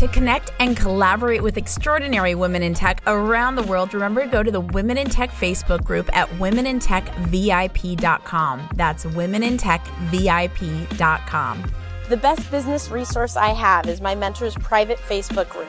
To connect and collaborate with extraordinary women in tech around the world, remember to go to the Women in Tech Facebook group at womenintechvip.com. That's womenintechvip.com. The best business resource I have is my mentor's private Facebook group.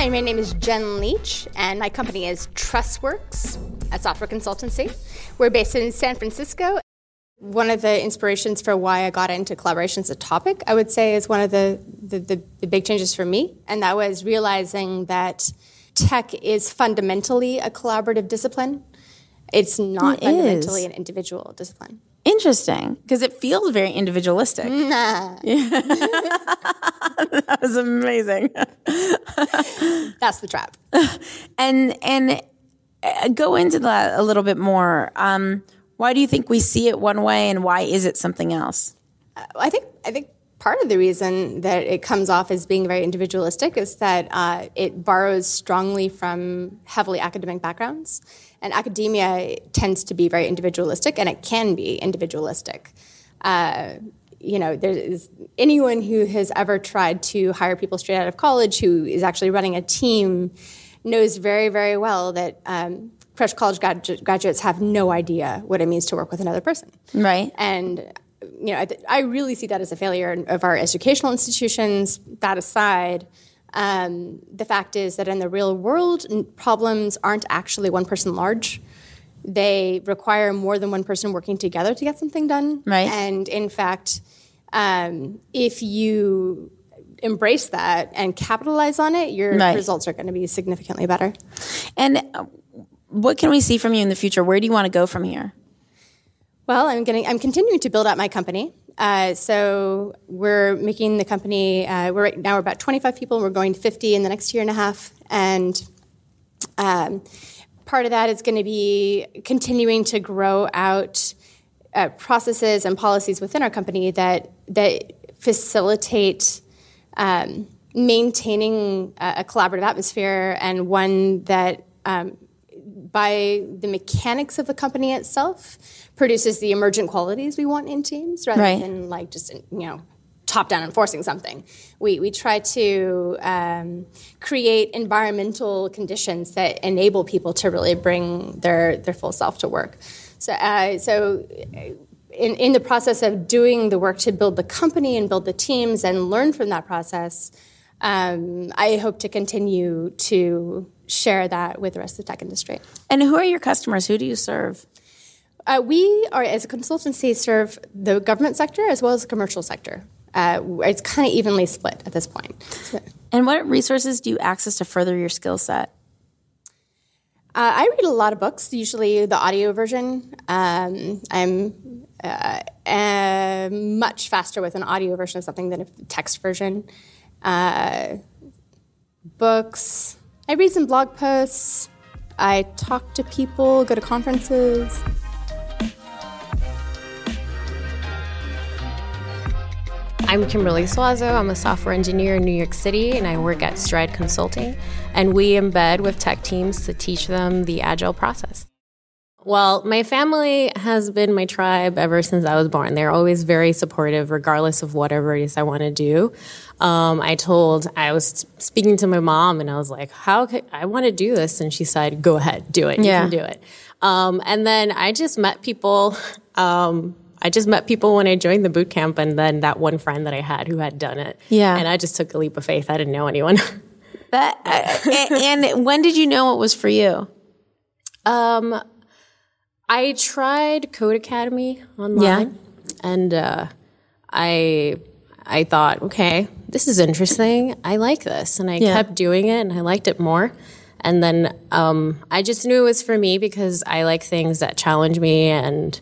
Hi, my name is Jen Leach, and my company is TrussWorks, a software consultancy. We're based in San Francisco. One of the inspirations for why I got into collaboration as a topic, I would say, is one of the, the, the, the big changes for me, and that was realizing that tech is fundamentally a collaborative discipline. It's not It fundamentally is. an individual discipline. Interesting, because it feels very individualistic. Nah, that was amazing. that's the trap. and and uh, go into that a little bit more. Um, why do you think we see it one way, and why is it something else? I think I think part of the reason that it comes off as being very individualistic is that uh, it borrows strongly from heavily academic backgrounds, and academia tends to be very individualistic, and it can be individualistic. Uh, you know, there is anyone who has ever tried to hire people straight out of college who is actually running a team knows very, very well that um, fresh college gradu- graduates have no idea what it means to work with another person. Right. And you know, I, th- I really see that as a failure of our educational institutions. That aside, um, the fact is that in the real world, problems aren't actually one person large. They require more than one person working together to get something done. Right. And in fact, um, if you embrace that and capitalize on it, your Right. results are going to be significantly better. And uh, what can we see from you in the future? Where do you want to go from here? Well, I'm getting. I'm continuing to build out my company. Uh, so we're making the company. Uh, we're right now we're about 25 people. We're going to 50 in the next year and a half, and um, part of that is going to be continuing to grow out uh, processes and policies within our company that that facilitate um, maintaining a, a collaborative atmosphere and one that um, by the mechanics of the company itself produces the emergent qualities we want in teams rather Right. than like just you know top down enforcing something we, we try to um, create environmental conditions that enable people to really bring their, their full self to work so, uh, so in, in the process of doing the work to build the company and build the teams and learn from that process um, i hope to continue to share that with the rest of the tech industry And who are your customers? Who do you serve? uh, we are, as a consultancy, serve the government sector as well as the commercial sector. Uh, it's kind of evenly split at this point. So, And what resources do you access to further your skill set? uh, I read a lot of books, usually the audio version. Um, I'm uh, uh, much faster with an audio version of something than a text version. Uh, books. I read some blog posts. I talk to people, go to conferences. I'm Kimberly Suazo. I'm a software engineer in New York City, and I work at Stride Consulting. And we embed with tech teams to teach them the agile process. Well, my family has been my tribe ever since I was born. They're always very supportive, regardless of whatever it is I want to do. Um, I told, I was speaking to my mom, and I was like, "How could I want to do this?" And she said, "Go ahead, do it. You Yeah. can do it." Um, and then I just met people. Um, I just met people when I joined the boot camp, and then that one friend that I had who had done it. Yeah. and I just took a leap of faith. I didn't know anyone. That uh, and, and when did you know it was for you? Um, I tried Codecademy online, and uh, I I thought, okay, this is interesting. I like this, and I Yeah. kept doing it, and I liked it more. And then um, I just knew it was for me because I like things that challenge me, and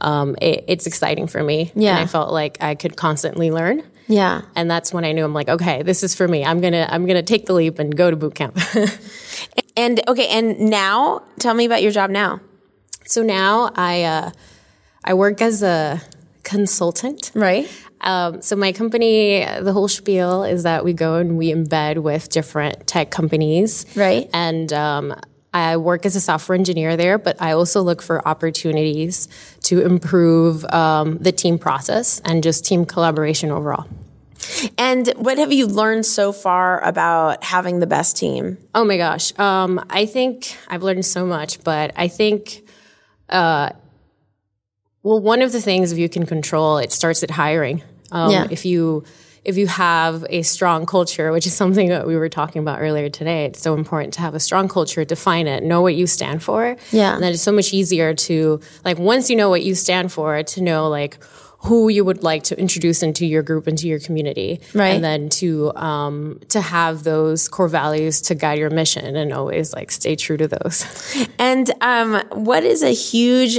um, it, it's exciting for me. Yeah. and I felt like I could constantly learn. Yeah. And that's when I knew I'm like, okay, this is for me. I'm gonna I'm gonna take the leap and go to boot camp. And okay, and now tell me about your job now. So now I uh, I work as a consultant. Right. Um, so my company, the whole spiel is that we go and we embed with different tech companies. Right. And um, I work as a software engineer there, but I also look for opportunities to improve um, the team process and just team collaboration overall. And what have you learned so far about having the best team? Oh my gosh. Um, I think I've learned so much, but I think, uh, well, one of the things if you can control, it starts at hiring. Um, Yeah. If you if you have a strong culture, which is something that we were talking about earlier today, it's so important to have a strong culture, define it, know what you stand for. Yeah. And then it's so much easier to like once you know what you stand for, to know like who you would like to introduce into your group, into your community, Right. And then to um, to have those core values to guide your mission, and always like stay true to those. And um, what is a huge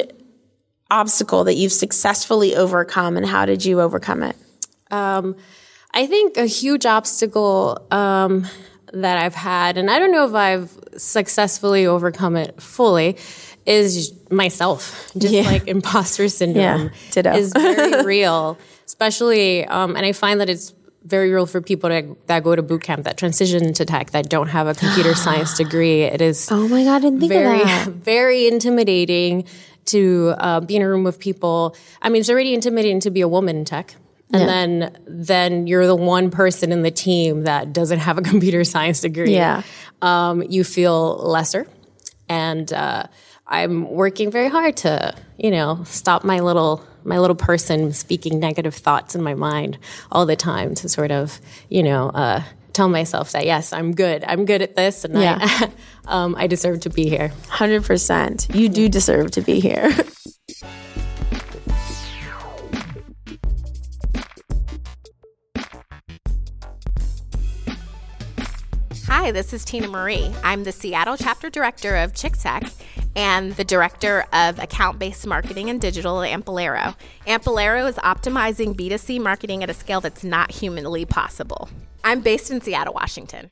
obstacle that you've successfully overcome, and how did you overcome it? Um, I think a huge obstacle um, that I've had, and I don't know if I've successfully overcome it fully, is myself. Just Yeah. like imposter syndrome Yeah, is very real, especially, um, and I find that it's very real for people that, that go to boot camp that transition into tech that don't have a computer science degree. It is Oh my god, I didn't think very, of that. very intimidating to uh, be in a room with people. I mean, it's already intimidating to be a woman in tech. And Yeah. then, then you're the one person in the team that doesn't have a computer science degree. Yeah. Um, you feel lesser. And, uh, I'm working very hard to, you know, stop my little, my little person speaking negative thoughts in my mind all the time to sort of, you know, uh, tell myself that yes, I'm good. I'm good at this, and Yeah. I, um, I deserve to be here. Hundred percent. You do deserve to be here. Hi, this is Tina Marie. I'm the Seattle chapter director of Chick Tech and the director of account based marketing and digital at Amplero. Amplero is optimizing B2C marketing at a scale that's not humanly possible. I'm based in Seattle, Washington.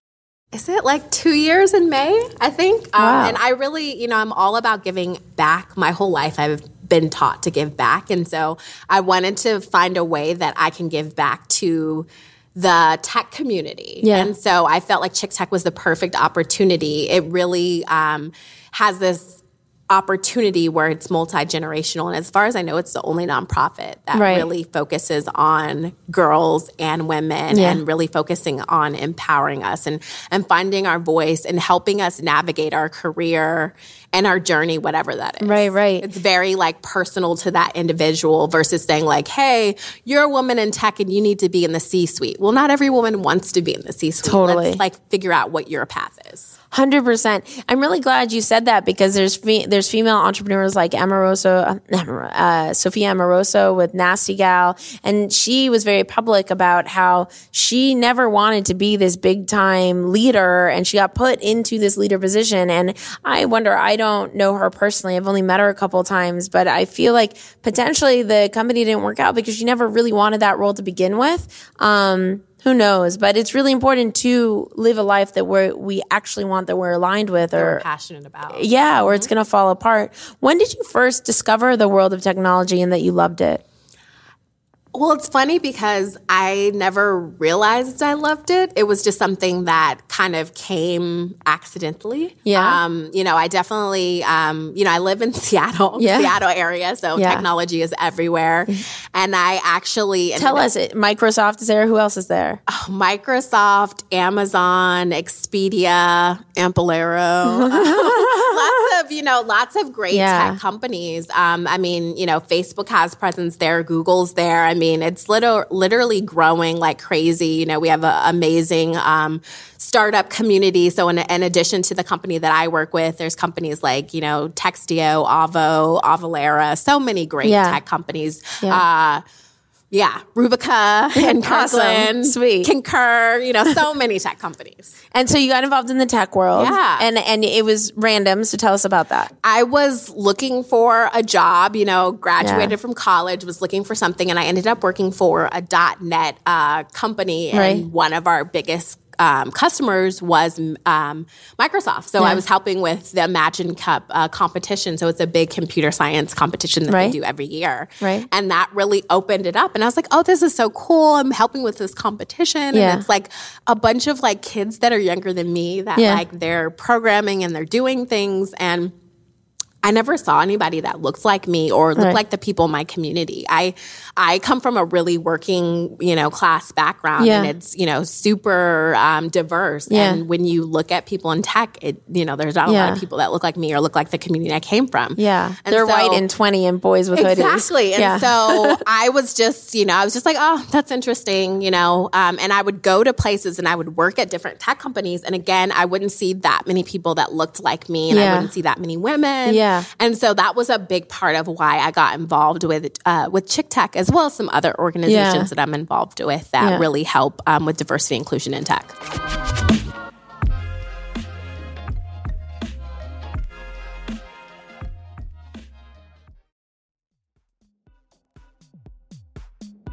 Is it like two years in May? I think. Um, and I really, you know, I'm all about giving back. My whole life, I've been taught to give back. And so I wanted to find a way that I can give back to the tech community. Yeah. And so I felt like Chick Tech was the perfect opportunity. It really um, has this opportunity where it's multi generational. And as far as I know, it's the only nonprofit that Right. really focuses on girls and women Yeah. and really focusing on empowering us and, and finding our voice and helping us navigate our career and our journey, whatever that is. Right, right. It's very like personal to that individual versus saying like, hey, you're a woman in tech and you need to be in the C suite. Well, not every woman wants to be in the C suite. Totally. Let's like figure out what your path is. Hundred percent. I'm really glad you said that because there's fe- there's female entrepreneurs like Amoruso, uh, Sophia Amoruso with Nasty Gal, and she was very public about how she never wanted to be this big time leader, and she got put into this leader position. And I wonder, I don't know her personally. I've only met her a couple of times, but I feel like potentially the company didn't work out because she never really wanted that role to begin with. Um, who knows? But it's really important to live a life that we're, we actually want, that we're aligned with, or Passionate about. yeah, or it's going to fall apart. When did you first discover the world of technology and that you loved it? Well, it's funny because I never realized I loved it. It was just something that kind of came accidentally. Yeah. Um, you know, I definitely, um, you know, I live in Seattle, Yeah. Seattle area, so Yeah. technology is everywhere. And I actually Tell us it. Microsoft is there. Who else is there? Microsoft, Amazon, Expedia, Amplero. lots of, you know, lots of great Yeah. tech companies. Um, I mean, you know, Facebook has presence there, Google's there. I mean, it's liter- literally growing like crazy. You know, we have an amazing um, startup community. So, in, in addition to the company that I work with, there's companies like, you know, Textio, Avvo, Avalara, so many great Yeah. tech companies. Yeah. Uh, yeah, Rubica and Awesome. Sweet. Concur, you know, so many tech companies. And so you got involved in the tech world. Yeah. And and it was random. So tell us about that. I was looking for a job, you know, graduated Yeah. from college, was looking for something, and I ended up working for a .NET uh, company, and Right. one of our biggest um, customers was um, Microsoft. So Yeah. I was helping with the Imagine Cup uh, competition. So it's a big computer science competition that Right. they do every year. Right. And that really opened it up. And I was like, oh, this is so cool. I'm helping with this competition. Yeah. And it's like a bunch of like kids that are younger than me that Yeah. like they're programming and they're doing things. And I never saw anybody that looked like me or looked Right. like the people in my community. I I come from a really working, you know, class background Yeah. and it's, you know, super um, diverse. Yeah. And when you look at people in tech, it you know, there's not a lot of people that look like me or look like the community I came from. Yeah. And They're so- white and 20 and boys with hoodies. Exactly. And yeah. so I was just, you know, I was just like, oh, that's interesting, you know. Um, and I would go to places and I would work at different tech companies. And again, I wouldn't see that many people that looked like me and Yeah. I wouldn't see that many women. Yeah. And so that was a big part of why I got involved with uh, with Chick Tech as well as some other organizations Yeah. that I'm involved with that Yeah. really help um, with diversity inclusion in tech.